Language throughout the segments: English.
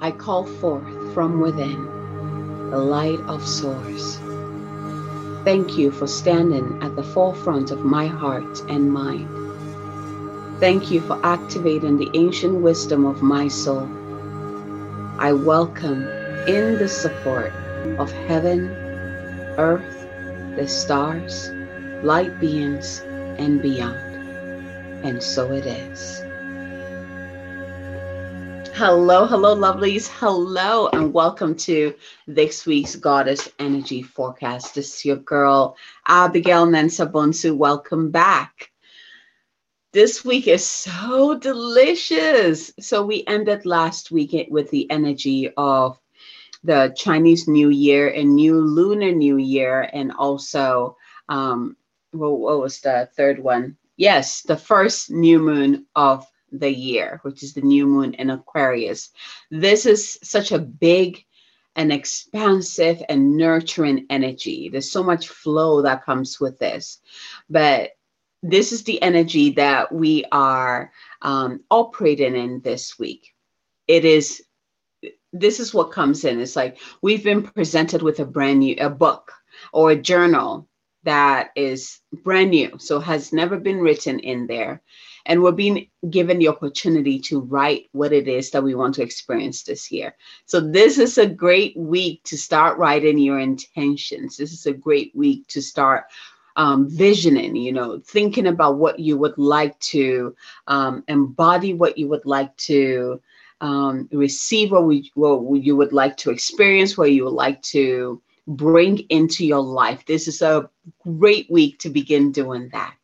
I call forth from within the light of source. Thank you for standing at the forefront of my heart and mind. Thank you for activating the ancient wisdom of my soul. I welcome in the support of heaven, earth, the stars, light beings, and beyond. And so it is. Hello, hello, lovelies. Hello, and welcome to this week's Goddess Energy Forecast. This is your girl, Abigail Nensa Bonsu. Welcome back. This week is so delicious. So, we ended last week with the energy of the Chinese New Year and New Lunar New Year, and also, um, what was the third one? Yes, the first new moon of the year, which is the new moon in Aquarius. This is such a big and expansive and nurturing energy. There's so much flow that comes with this. But this is the energy that we are um, operating in this week. It is, this is what comes in. It's like we've been presented with a brand new, a book or a journal that is brand new, so has never been written in there and we're being given the opportunity to write what it is that we want to experience this year. So this is a great week to start writing your intentions. This is a great week to start um, visioning, you know, thinking about what you would like to um, embody, what you would like to um, receive, what, we, what you would like to experience, what you would like to bring into your life. This is a great week to begin doing that.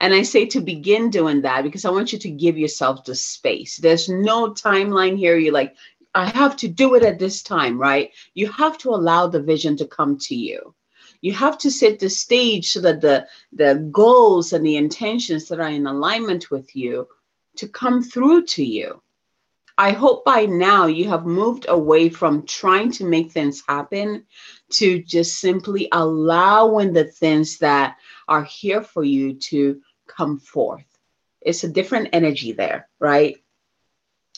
And I say to begin doing that because I want you to give yourself the space. There's no timeline here. You're like, I have to do it at this time, right? You have to allow the vision to come to you. You have to set the stage so that the, the goals and the intentions that are in alignment with you to come through to you. I hope by now you have moved away from trying to make things happen to just simply allowing the things that are here for you to come forth. It's a different energy there, right?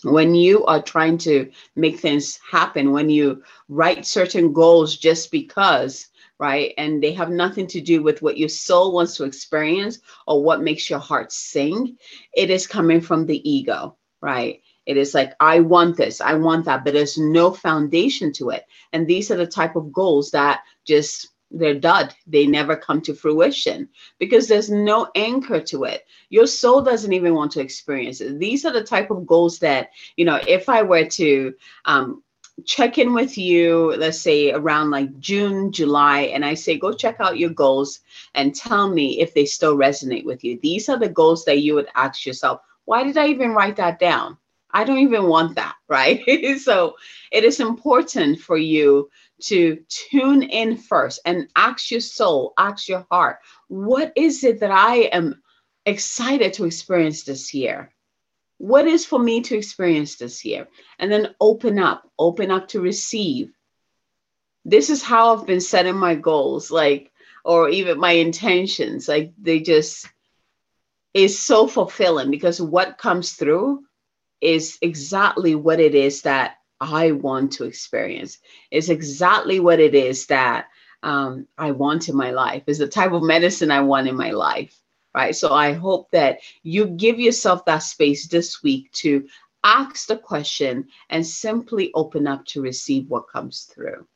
When you are trying to make things happen, when you write certain goals just because, right? And they have nothing to do with what your soul wants to experience or what makes your heart sing, it is coming from the ego, right? It is like, I want this, I want that, but there's no foundation to it. And these are the type of goals that just they're dud. They never come to fruition because there's no anchor to it. Your soul doesn't even want to experience it. These are the type of goals that, you know, if I were to um, check in with you, let's say around like June, July, and I say, go check out your goals and tell me if they still resonate with you. These are the goals that you would ask yourself, why did I even write that down? I don't even want that, right? so it is important for you to tune in first and ask your soul, ask your heart, what is it that I am excited to experience this year? What is for me to experience this year? And then open up, open up to receive. This is how I've been setting my goals, like, or even my intentions. Like, they just is so fulfilling because what comes through is exactly what it is that I want to experience. It's exactly what it is that um, I want in my life. is the type of medicine I want in my life. Right. So I hope that you give yourself that space this week to ask the question and simply open up to receive what comes through.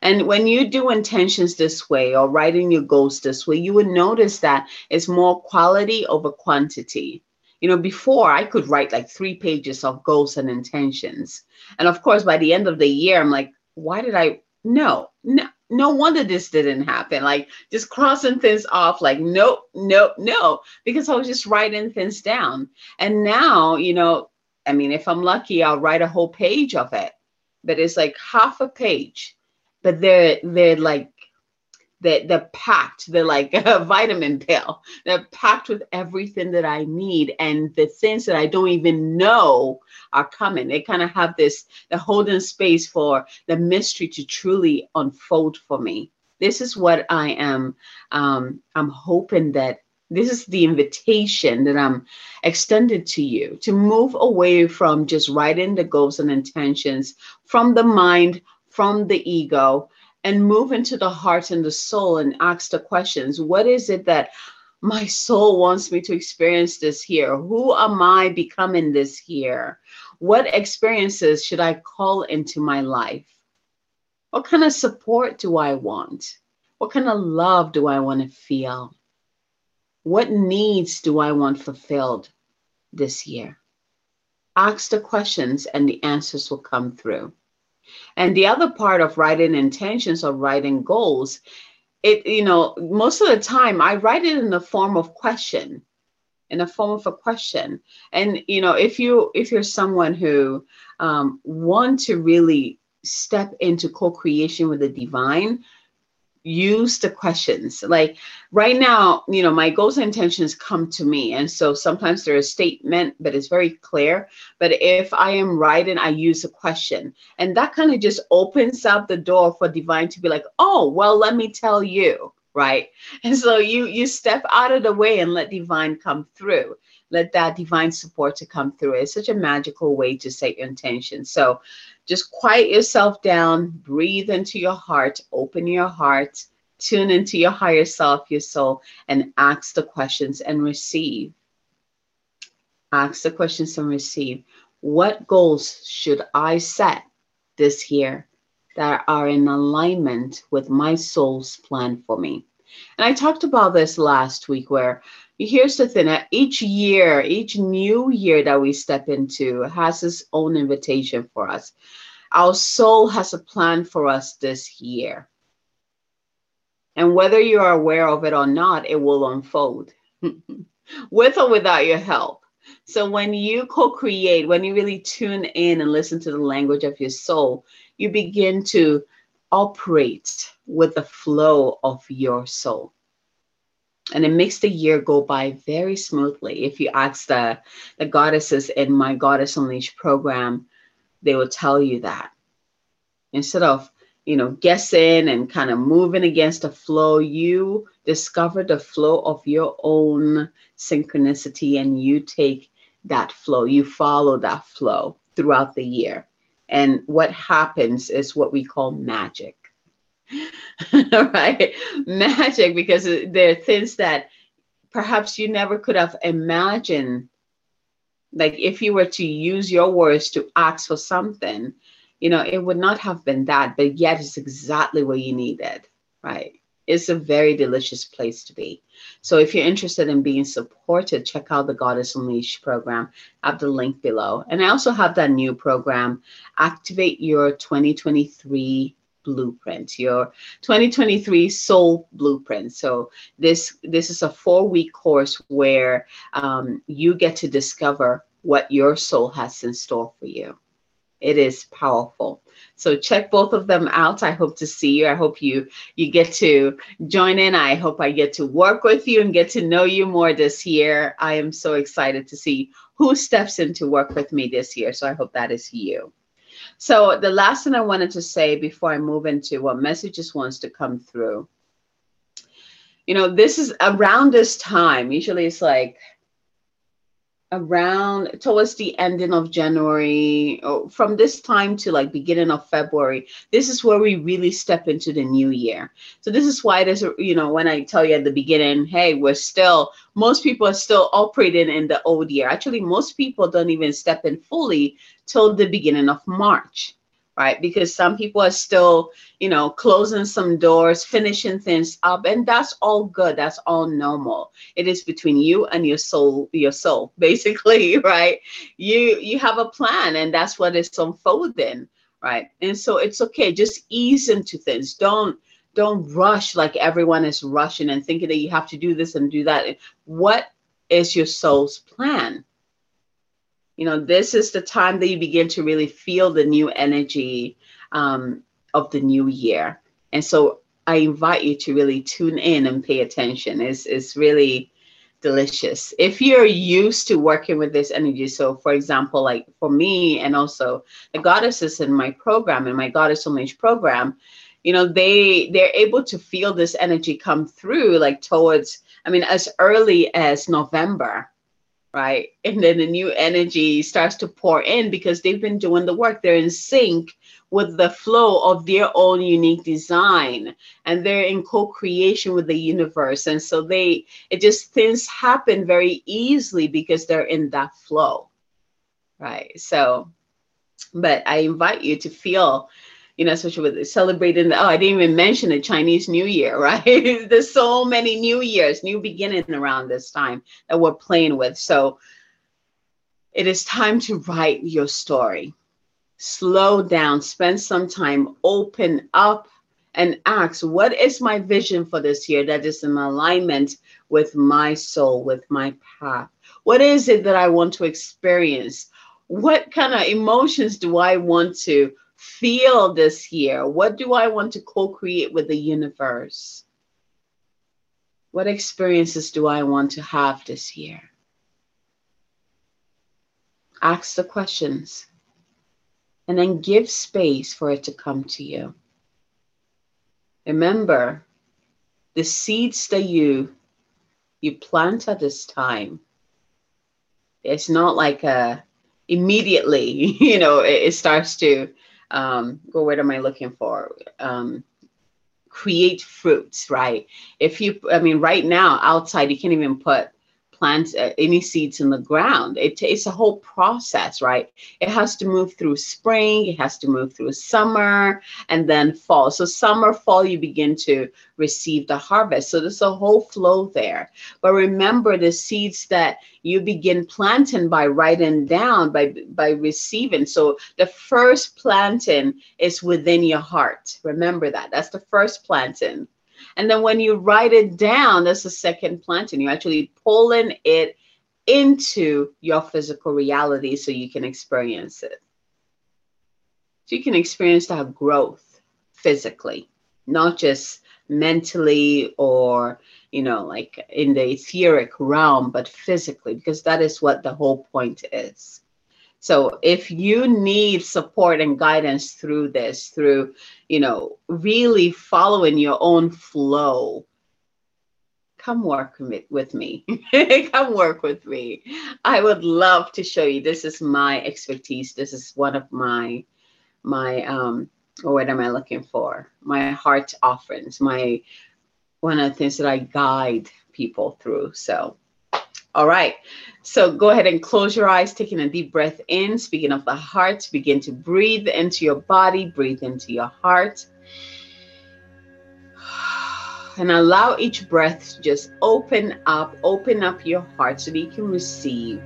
And when you do intentions this way or writing your goals this way, you would notice that it's more quality over quantity. You know, before I could write like three pages of goals and intentions. And of course, by the end of the year, I'm like, why did I? No, no, no wonder this didn't happen. Like just crossing things off, like, nope, nope, no, because I was just writing things down. And now, you know, I mean, if I'm lucky, I'll write a whole page of it, but it's like half a page. But they're they're like that they're packed they're like a vitamin pill they're packed with everything that i need and the things that i don't even know are coming. They kind of have this the holding space for the mystery to truly unfold for me. This is what i am um, i'm hoping that This is the invitation that I'm extended to you to move away from just writing the goals and intentions from the mind, from the ego, and move into the heart and the soul and ask the questions What is it that my soul wants me to experience this here? Who am I becoming this here? What experiences should I call into my life? What kind of support do I want? What kind of love do I want to feel? What needs do I want fulfilled this year? Ask the questions and the answers will come through. And the other part of writing intentions or writing goals, it, you know, most of the time I write it in the form of question, in the form of a question. And, you know, if you, if you're someone who um, want to really step into co-creation with the divine, use the questions. Like right now you know my goals and intentions come to me. And so sometimes they're a statement but it's very clear. But if i am writing i use a question. And that kind of just opens up the door for divine to be like oh well let me tell you right? And so you you step out of the way and let divine come through let that divine support to come through it's such a magical way to set your intention so just quiet yourself down, breathe into your heart, open your heart, tune into your higher self, your soul, and ask the questions and receive. Ask the questions and receive. What goals should I set this year that are in alignment with my soul's plan for me? And I talked about this last week where here's the thing uh, each year, each new year that we step into has its own invitation for us. Our soul has a plan for us this year. And whether you are aware of it or not, it will unfold with or without your help. So when you co create, when you really tune in and listen to the language of your soul, you begin to operate with the flow of your soul and it makes the year go by very smoothly. If you ask the, the goddesses in my Goddess Unleashed program, they will tell you that. Instead of, you know, guessing and kind of moving against the flow, you discover the flow of your own synchronicity and you take that flow, you follow that flow throughout the year. And what happens is what we call magic. right? Magic, because there are things that perhaps you never could have imagined. Like if you were to use your words to ask for something, you know, it would not have been that, but yet it's exactly what you needed, right? It's a very delicious place to be. So if you're interested in being supported, check out the Goddess Unleashed program. I have the link below. And I also have that new program, Activate Your 2023 blueprint your 2023 soul blueprint. So this this is a four week course where um, you get to discover what your soul has in store for you. It is powerful. So check both of them out. I hope to see you. I hope you you get to join in. I hope i get to work with you and get to know you more this year. I am so excited to see who steps in to work with me this year. So i hope that is you so the last thing I wanted to say before I move into what messages wants to come through, you know, this is around this time. Usually it's like around towards the ending of January, or from this time to like beginning of February, this is where we really step into the new year. So this is why there's, you know, when I tell you at the beginning, hey, we're still, most people are still operating in the old year. Actually, most people don't even step in fully till the beginning of March right? Because some people are still, you know, closing some doors, finishing things up, and that's all good. That's all normal. It is between you and your soul, your soul, basically, right? You you have a plan, and that's what is unfolding, right? And so it's okay. Just ease into things. Don't don't rush like everyone is rushing and thinking that you have to do this and do that. What is your soul's plan? You know this is the time that you begin to really feel the new energy um, of the new year. And so i invite you to really tune in and pay attention. It's, it's really delicious. If you're used to working with this energy so for example like for me and also the goddesses in my program in my goddess unleashed program you know they they're able to feel this energy come through like towards i mean as early as november right? And then the new energy starts to pour in because they've been doing the work. They're in sync with the flow of their own unique design and they're in co-creation with the universe. And so they it just things happen very easily because they're in that flow right? So but i invite you to feel you know, especially with celebrating the, oh, I didn't even mention the Chinese New Year, right? There's so many New Years, new beginning around this time that we're playing with. So it is time to write your story. Slow down, spend some time, open up and ask, what is my vision for this year that is in alignment with my soul, with my path? What is it that I want to experience? What kind of emotions do I want to feel this year? What do I want to co create with the universe? What experiences do I want to have this year? Ask the questions and then give space for it to come to you. Remember, the seeds that you you plant at this time, it's not like a immediately, you know, it, it starts to um, or what am I looking for? Um, create fruits, right? If you, I mean, right now outside, you can't even put plant uh, any seeds in the ground. It, it's a whole process, right? It has to move through spring, it has to move through summer, and then fall. So, summer, fall, you begin to receive the harvest. So, there's a whole flow there. But remember the seeds that you begin planting by writing down, by, by receiving. So, the first planting is within your heart. Remember that. That's the first planting. And then when you write it down, that's the second planting. You're actually pulling it into your physical reality so you can experience it. So you can experience that growth physically, not just mentally or, you know, like in the etheric realm, but physically, because that is what the whole point is. So if you need support and guidance through this, through, you know, really following your own flow, come work with me. come work with me. I would love to show you. This is my expertise. This is one of my my um what am I looking for? My heart offerings, my one of the things that I guide people through. So all right. So go ahead and close your eyes, taking a deep breath in. Speaking of the heart, begin to breathe into your body, breathe into your heart. And allow each breath to just open up, open up your heart so that you can receive.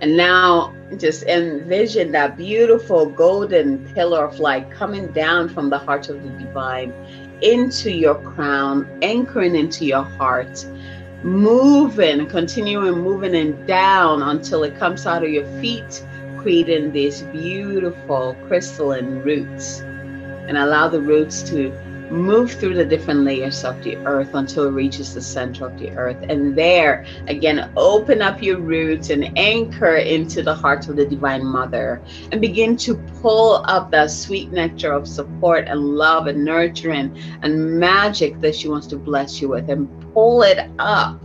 And now just envision that beautiful golden pillar of light coming down from the heart of the divine into your crown, anchoring into your heart moving, continuing moving and down until it comes out of your feet, creating these beautiful crystalline roots. And allow the roots to move through the different layers of the earth until it reaches the center of the earth. And there, again, open up your roots and anchor into the heart of the Divine Mother and begin to pull up that sweet nectar of support and love and nurturing and magic that she wants to bless you with and pull it up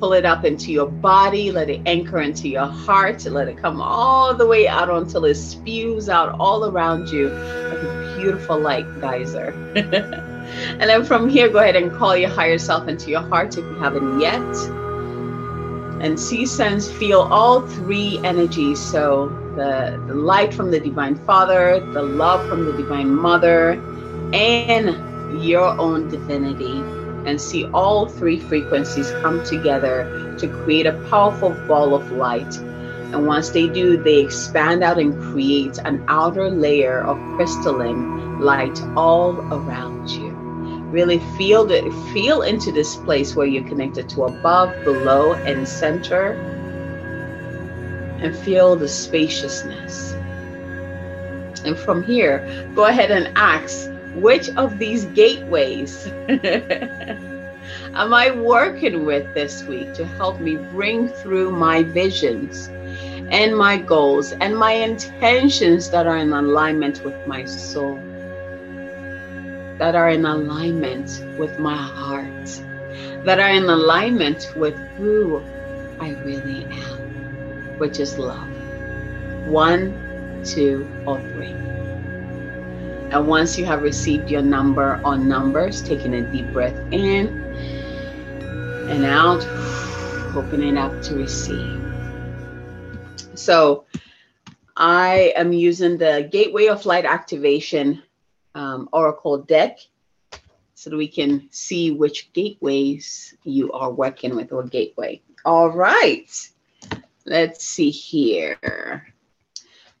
pull it up into your body, let it anchor into your heart, let it come all the way out until it spews out all around you like a beautiful light geyser. and then from here, go ahead and call your higher self into your heart if you haven't yet. And see, sense, feel all three energies. So the, the light from the Divine Father, the love from the Divine Mother, and your own divinity and see all three frequencies come together to create a powerful ball of light. And once they do, they expand out and create an outer layer of crystalline light all around you. Really feel the, feel into this place where you're connected to above, below, and center. And feel the spaciousness. And from here, go ahead and ask which of these gateways am I working with this week to help me bring through my visions and my goals and my intentions that are in alignment with my soul, that are in alignment with my heart, that are in alignment with who I really am, which is love. One, two, or three. And once you have received your number on numbers, taking a deep breath in and out, opening up to receive. So I am using the Gateway of Light Activation um, Oracle deck so that we can see which gateways you are working with or gateway. All right. Let's see here.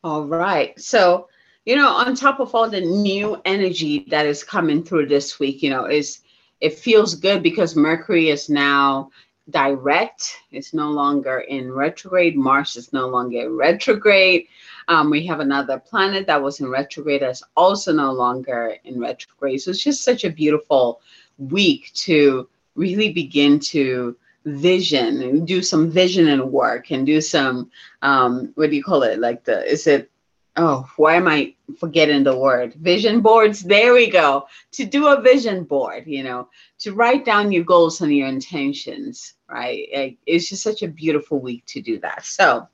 All right. So you know, on top of all the new energy that is coming through this week, you know, is it feels good because Mercury is now direct. It's no longer in retrograde. Mars is no longer retrograde. Um, we have another planet that was in retrograde that's also no longer in retrograde. So it's just such a beautiful week to really begin to vision and do some vision and work and do some um, what do you call it? Like the is it oh, why am I forgetting the word? Vision boards. There we go. To do a vision board, you know, to write down your goals and your intentions, right? It's just such a beautiful week to do that. So,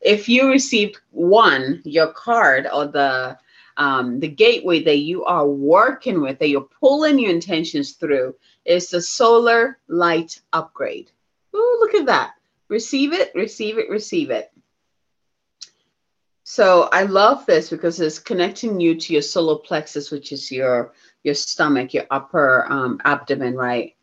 if you received one, your card or the um, the gateway that you are working with, that you're pulling your intentions through, is the solar light upgrade. Oh, look at that. Receive it, receive it, receive it. So I love this because it's connecting you to your solar plexus, which is your your stomach, your upper um, abdomen, right?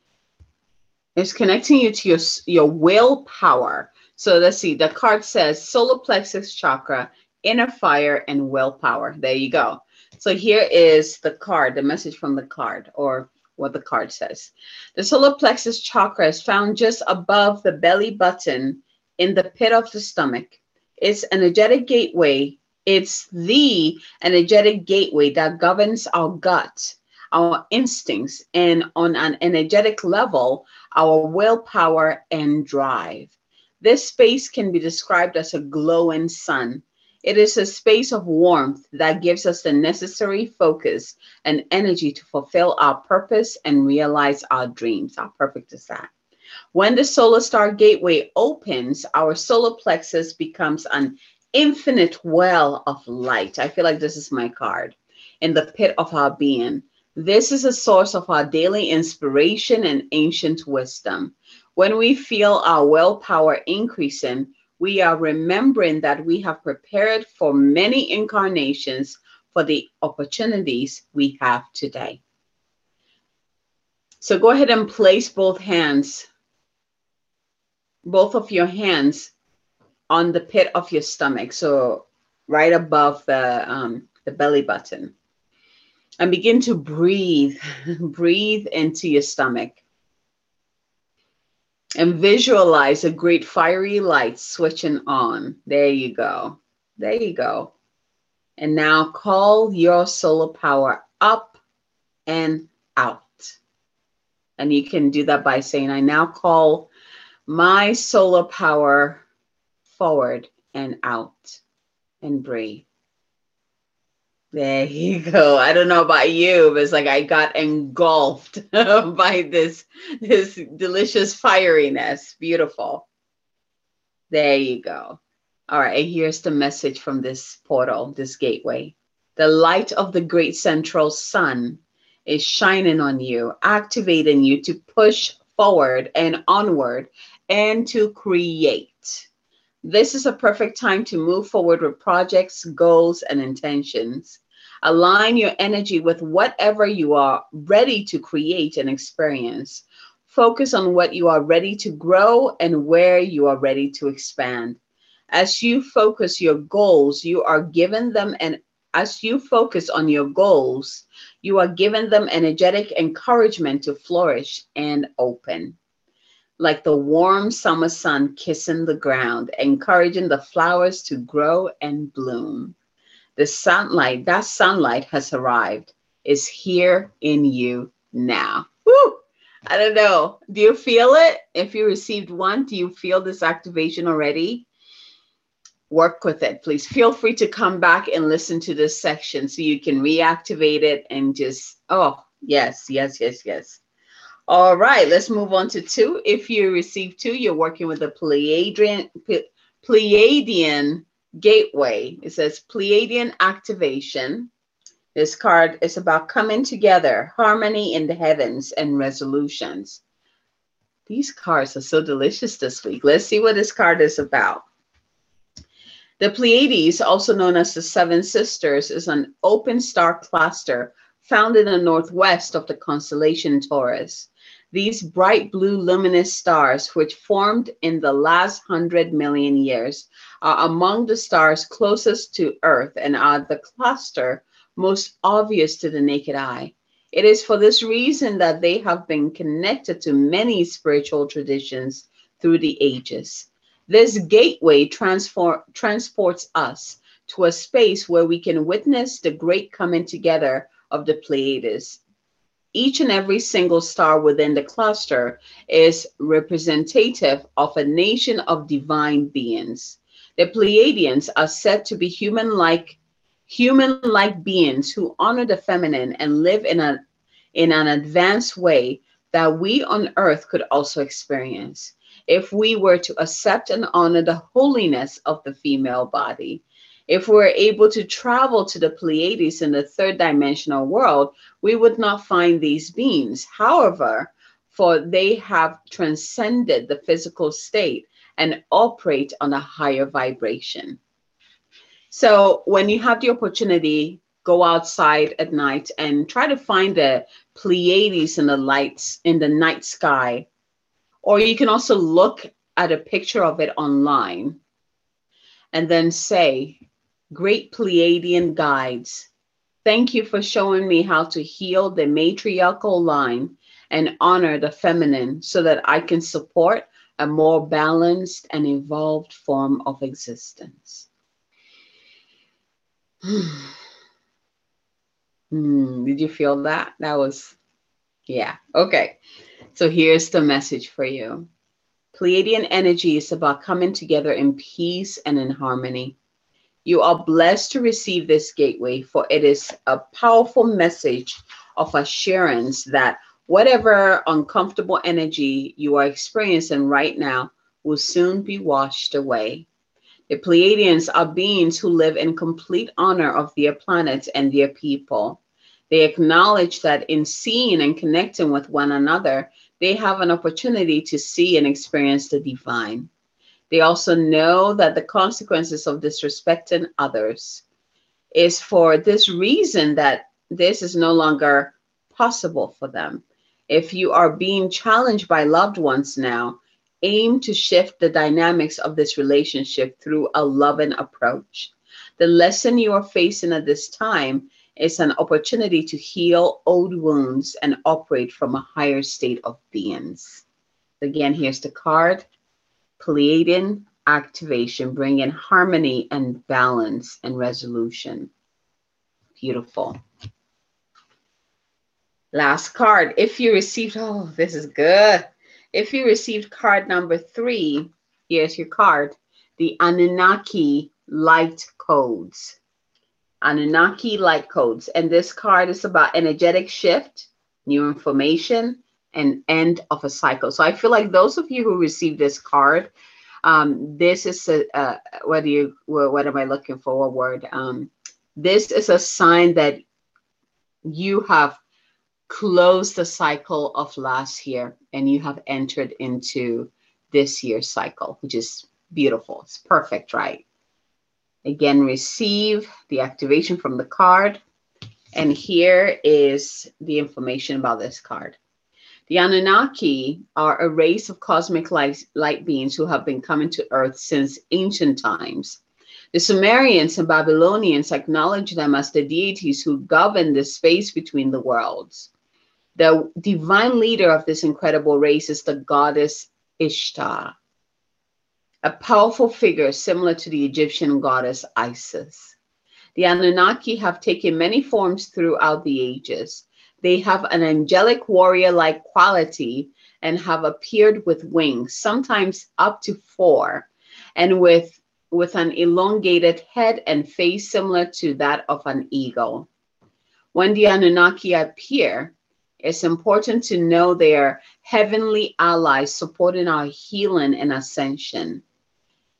It's connecting you to your your willpower. So let's see. The card says solar plexus chakra, inner fire, and willpower. There you go. So here is the card, the message from the card, or what the card says. The solar plexus chakra is found just above the belly button in the pit of the stomach it's energetic gateway. It's the energetic gateway that governs our gut, our instincts, and on an energetic level, our willpower and drive. This space can be described as a glowing sun. It is a space of warmth that gives us the necessary focus and energy to fulfill our purpose and realize our dreams. How perfect is that? When the solar star gateway opens, our solar plexus becomes an infinite well of light. I feel like this is my card in the pit of our being. This is a source of our daily inspiration and ancient wisdom. When we feel our willpower increasing, we are remembering that we have prepared for many incarnations for the opportunities we have today. So go ahead and place both hands both of your hands on the pit of your stomach, so right above the um, the belly button, and begin to breathe. breathe into your stomach, and visualize a great fiery light switching on. There you go. There you go. And now call your solar power up and out. And you can do that by saying, I now call my solar power forward and out and breathe. There you go. I don't know about you, but it's like I got engulfed by this this delicious fieriness. Beautiful. There you go. All right, here's the message from this portal, this gateway. The light of the great central sun is shining on you, activating you to push forward and onward and to create. This is a perfect time to move forward with projects, goals, and intentions. Align your energy with whatever you are ready to create and experience. Focus on what you are ready to grow and where you are ready to expand. As you focus your goals, you are given them and as you focus on your goals, you are given them energetic encouragement to flourish and open like the warm summer sun kissing the ground, encouraging the flowers to grow and bloom. The sunlight, that sunlight has arrived, is here in you now. Woo! I don't know. Do you feel it? If you received one, do you feel this activation already? work with it. Please feel free to come back and listen to this section so you can reactivate it and just, oh, yes, yes, yes, yes. All right, let's move on to two. If you receive two, you're working with a Pleiadian, Pleiadian Gateway. It says Pleiadian Activation. This card is about coming together, harmony in the heavens, and resolutions. These cards are so delicious this week. Let's see what this card is about. The Pleiades, also known as the Seven Sisters, is an open star cluster found in the northwest of the constellation Taurus. These bright blue luminous stars, which formed in the last hundred million years, are among the stars closest to Earth and are the cluster most obvious to the naked eye. It is for this reason that they have been connected to many spiritual traditions through the ages. This gateway transform, transports us to a space where we can witness the great coming together of the Pleiades. Each and every single star within the cluster is representative of a nation of divine beings. The Pleiadians are said to be human-like human-like beings who honor the feminine and live in a in an advanced way that we on earth could also experience if we were to accept and honor the holiness of the female body. If we're able to travel to the Pleiades in the third dimensional world, we would not find these beings. However, for they have transcended the physical state and operate on a higher vibration. So when you have the opportunity, go outside at night and try to find the Pleiades in the lights in the night sky. Or you can also look at a picture of it online and then say, Great Pleiadian guides, thank you for showing me how to heal the matriarchal line and honor the feminine so that I can support a more balanced and evolved form of existence. Hmm, did you feel that? That was, yeah. Okay. So here's the message for you Pleiadian energy is about coming together in peace and in harmony. You are blessed to receive this gateway, for it is a powerful message of assurance that whatever uncomfortable energy you are experiencing right now will soon be washed away. The Pleiadians are beings who live in complete honor of their planets and their people. They acknowledge that in seeing and connecting with one another, they have an opportunity to see and experience the divine. They also know that the consequences of disrespecting others is for this reason that this is no longer possible for them. If you are being challenged by loved ones now, aim to shift the dynamics of this relationship through a loving approach. The lesson you are facing at this time is an opportunity to heal old wounds and operate from a higher state of beings. Again, here's the card Pleiadian activation, bring in harmony and balance and resolution. Beautiful. Last card. If you received, oh, this is good. If you received card number three, here's your card the Anunnaki Light Codes. Anunnaki Light Codes. And this card is about energetic shift, new information, and end of a cycle. So I feel like those of you who received this card, um, this is a, uh, what do you, what am I looking for? A word. Um, this is a sign that you have closed the cycle of last year and you have entered into this year's cycle, which is beautiful. It's perfect, right? Again, receive the activation from the card. And here is the information about this card. The Anunnaki are a race of cosmic light, light beings who have been coming to Earth since ancient times. The Sumerians and Babylonians acknowledge them as the deities who govern the space between the worlds. The divine leader of this incredible race is the goddess Ishtar, a powerful figure similar to the Egyptian goddess Isis. The Anunnaki have taken many forms throughout the ages. They have an angelic warrior like quality and have appeared with wings, sometimes up to four, and with with an elongated head and face similar to that of an eagle. When the Anunnaki appear, it's important to know they are heavenly allies supporting our healing and ascension.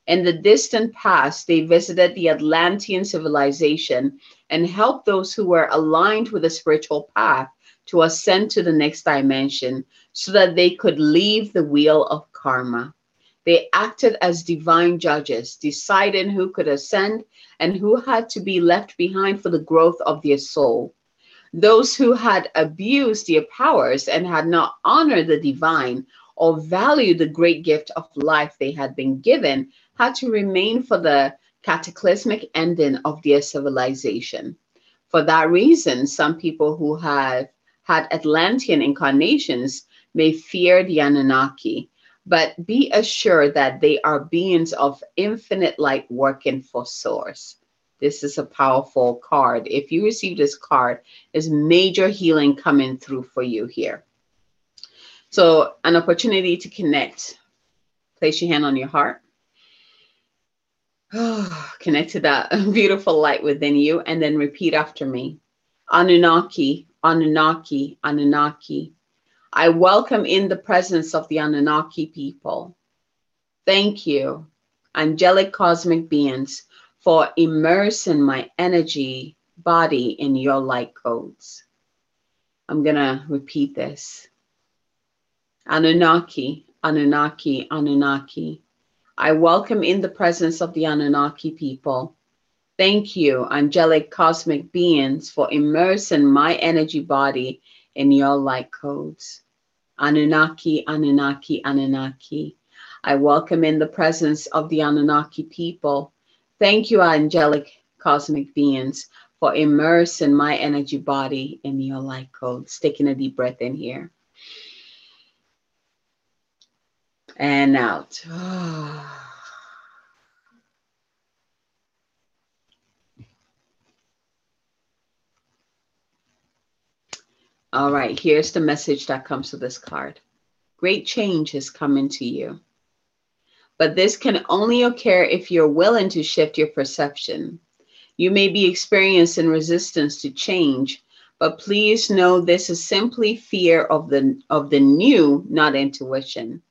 In the distant past, they visited the Atlantean civilization and helped those who were aligned with the spiritual path to ascend to the next dimension so that they could leave the wheel of karma. They acted as divine judges, deciding who could ascend and who had to be left behind for the growth of their soul. Those who had abused their powers and had not honored the divine or value the great gift of life they had been given had to remain for the cataclysmic ending of their civilization. For that reason, some people who have had Atlantean incarnations may fear the Anunnaki, but be assured that they are beings of infinite light working for Source. This is a powerful card. If you receive this card, there's major healing coming through for you here. So, an opportunity to connect. Place your hand on your heart. connect to that beautiful light within you and then repeat after me Anunnaki, Anunnaki, Anunnaki. I welcome in the presence of the Anunnaki people. Thank you, angelic cosmic beings, for immersing my energy body in your light codes. I'm going to repeat this Anunnaki, Anunnaki, Anunnaki. I welcome in the presence of the Anunnaki people. Thank you, angelic cosmic beings, for immersing my energy body in your light codes. Anunnaki, Anunnaki, Anunnaki. I welcome in the presence of the Anunnaki people. Thank you, angelic cosmic beings, for immersing my energy body in your light codes. Taking a deep breath in here. And out. All right, here's the message that comes with this card. Great change is coming to you. But this can only occur if you're willing to shift your perception. You may be experiencing resistance to change, but please know this is simply fear of the of the new, not intuition.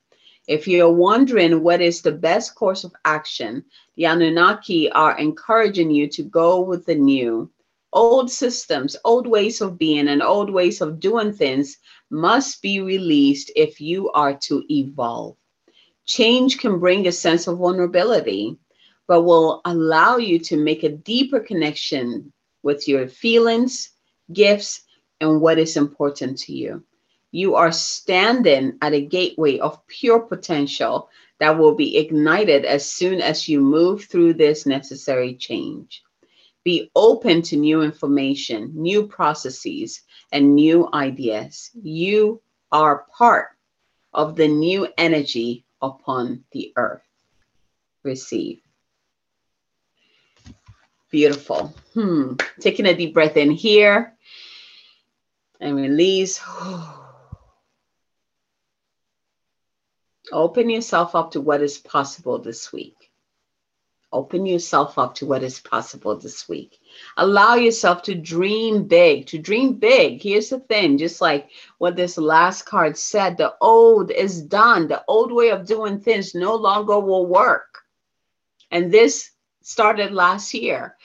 If you're wondering what is the best course of action, the Anunnaki are encouraging you to go with the new. Old systems, old ways of being, and old ways of doing things must be released if you are to evolve. Change can bring a sense of vulnerability, but will allow you to make a deeper connection with your feelings, gifts, and what is important to you. You are standing at a gateway of pure potential that will be ignited as soon as you move through this necessary change. Be open to new information, new processes, and new ideas. You are part of the new energy upon the earth. Receive. Beautiful. Hmm. Taking a deep breath in here and release. Open yourself up to what is possible this week. Open yourself up to what is possible this week. Allow yourself to dream big, to dream big. Here's the thing just like what this last card said the old is done, the old way of doing things no longer will work. And this started last year.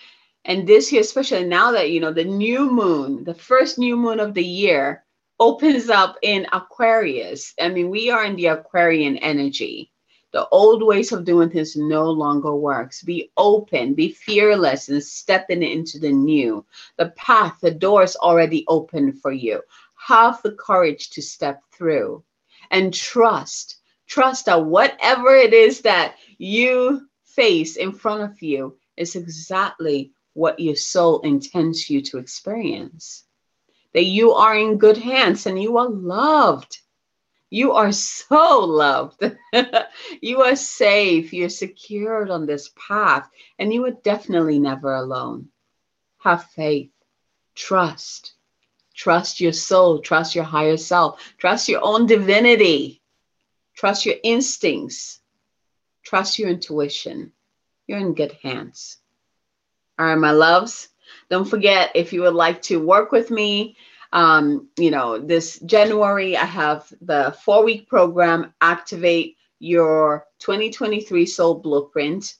And this year, especially now that, you know, the new moon, the first new moon of the year opens up in Aquarius. I mean, we are in the Aquarian energy. The old ways of doing things no longer works. Be open, be fearless, and stepping into the new. The path, the door is already open for you. Have the courage to step through and trust. Trust that whatever it is that you face in front of you is exactly what your soul intends you to experience. That you are in good hands and you are loved you are so loved. you are safe. You're secured on this path, and you are definitely never alone. Have faith, trust, trust your soul, trust your higher self, trust your own divinity, trust your instincts, trust your intuition. you're in good hands. All right, my loves. Don't forget if you would like to work with me, um, you know, this January, I have the four week program, Activate Your 2023 Soul Blueprint,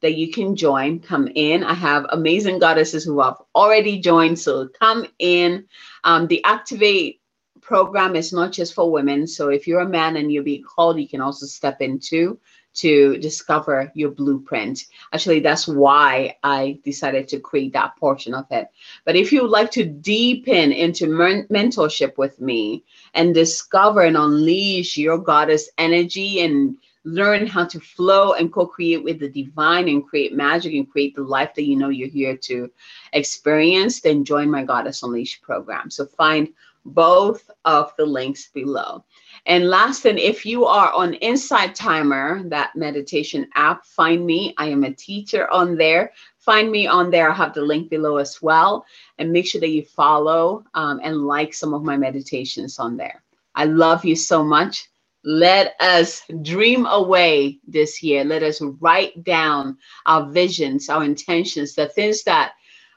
that you can join. Come in. I have amazing goddesses who have already joined. So come in. Um, the Activate program is not just for women. So if you're a man and you're being called, you can also step into to discover your blueprint. Actually, that's why I decided to create that portion of it. But if you would like to deepen into men- mentorship with me and discover and unleash your goddess energy and learn how to flow and co-create with the divine and create magic and create the life that you know you're here to experience, then join my Goddess Unleashed program. So find both of the links below. And last, and if you are on Insight Timer, that meditation app, find me. I am a teacher on there. Find me on there. I have the link below as well. And make sure that you follow um, and like some of my meditations on there. I love you so much. Let us dream away this year. Let us write down our visions, our intentions, the things that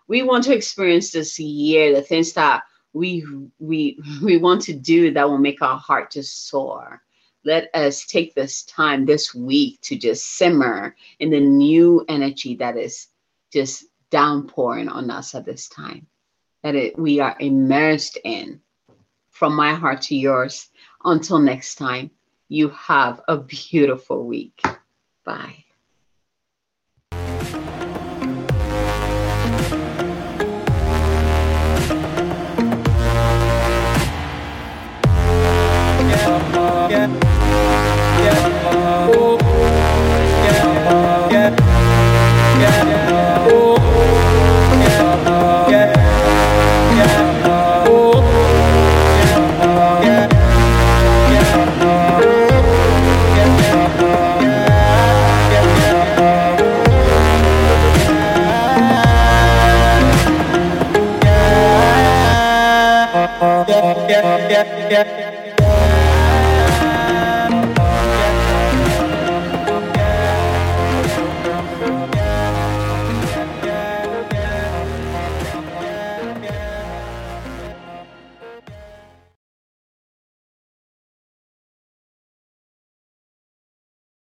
we want to experience this year, the things that we we we want to do that will make our heart just soar. Let us take this time this week to just simmer in the new energy that is just downpouring on us at this time. That it, we are immersed in. From my heart to yours until next time you have a beautiful week. Bye yeah, yeah.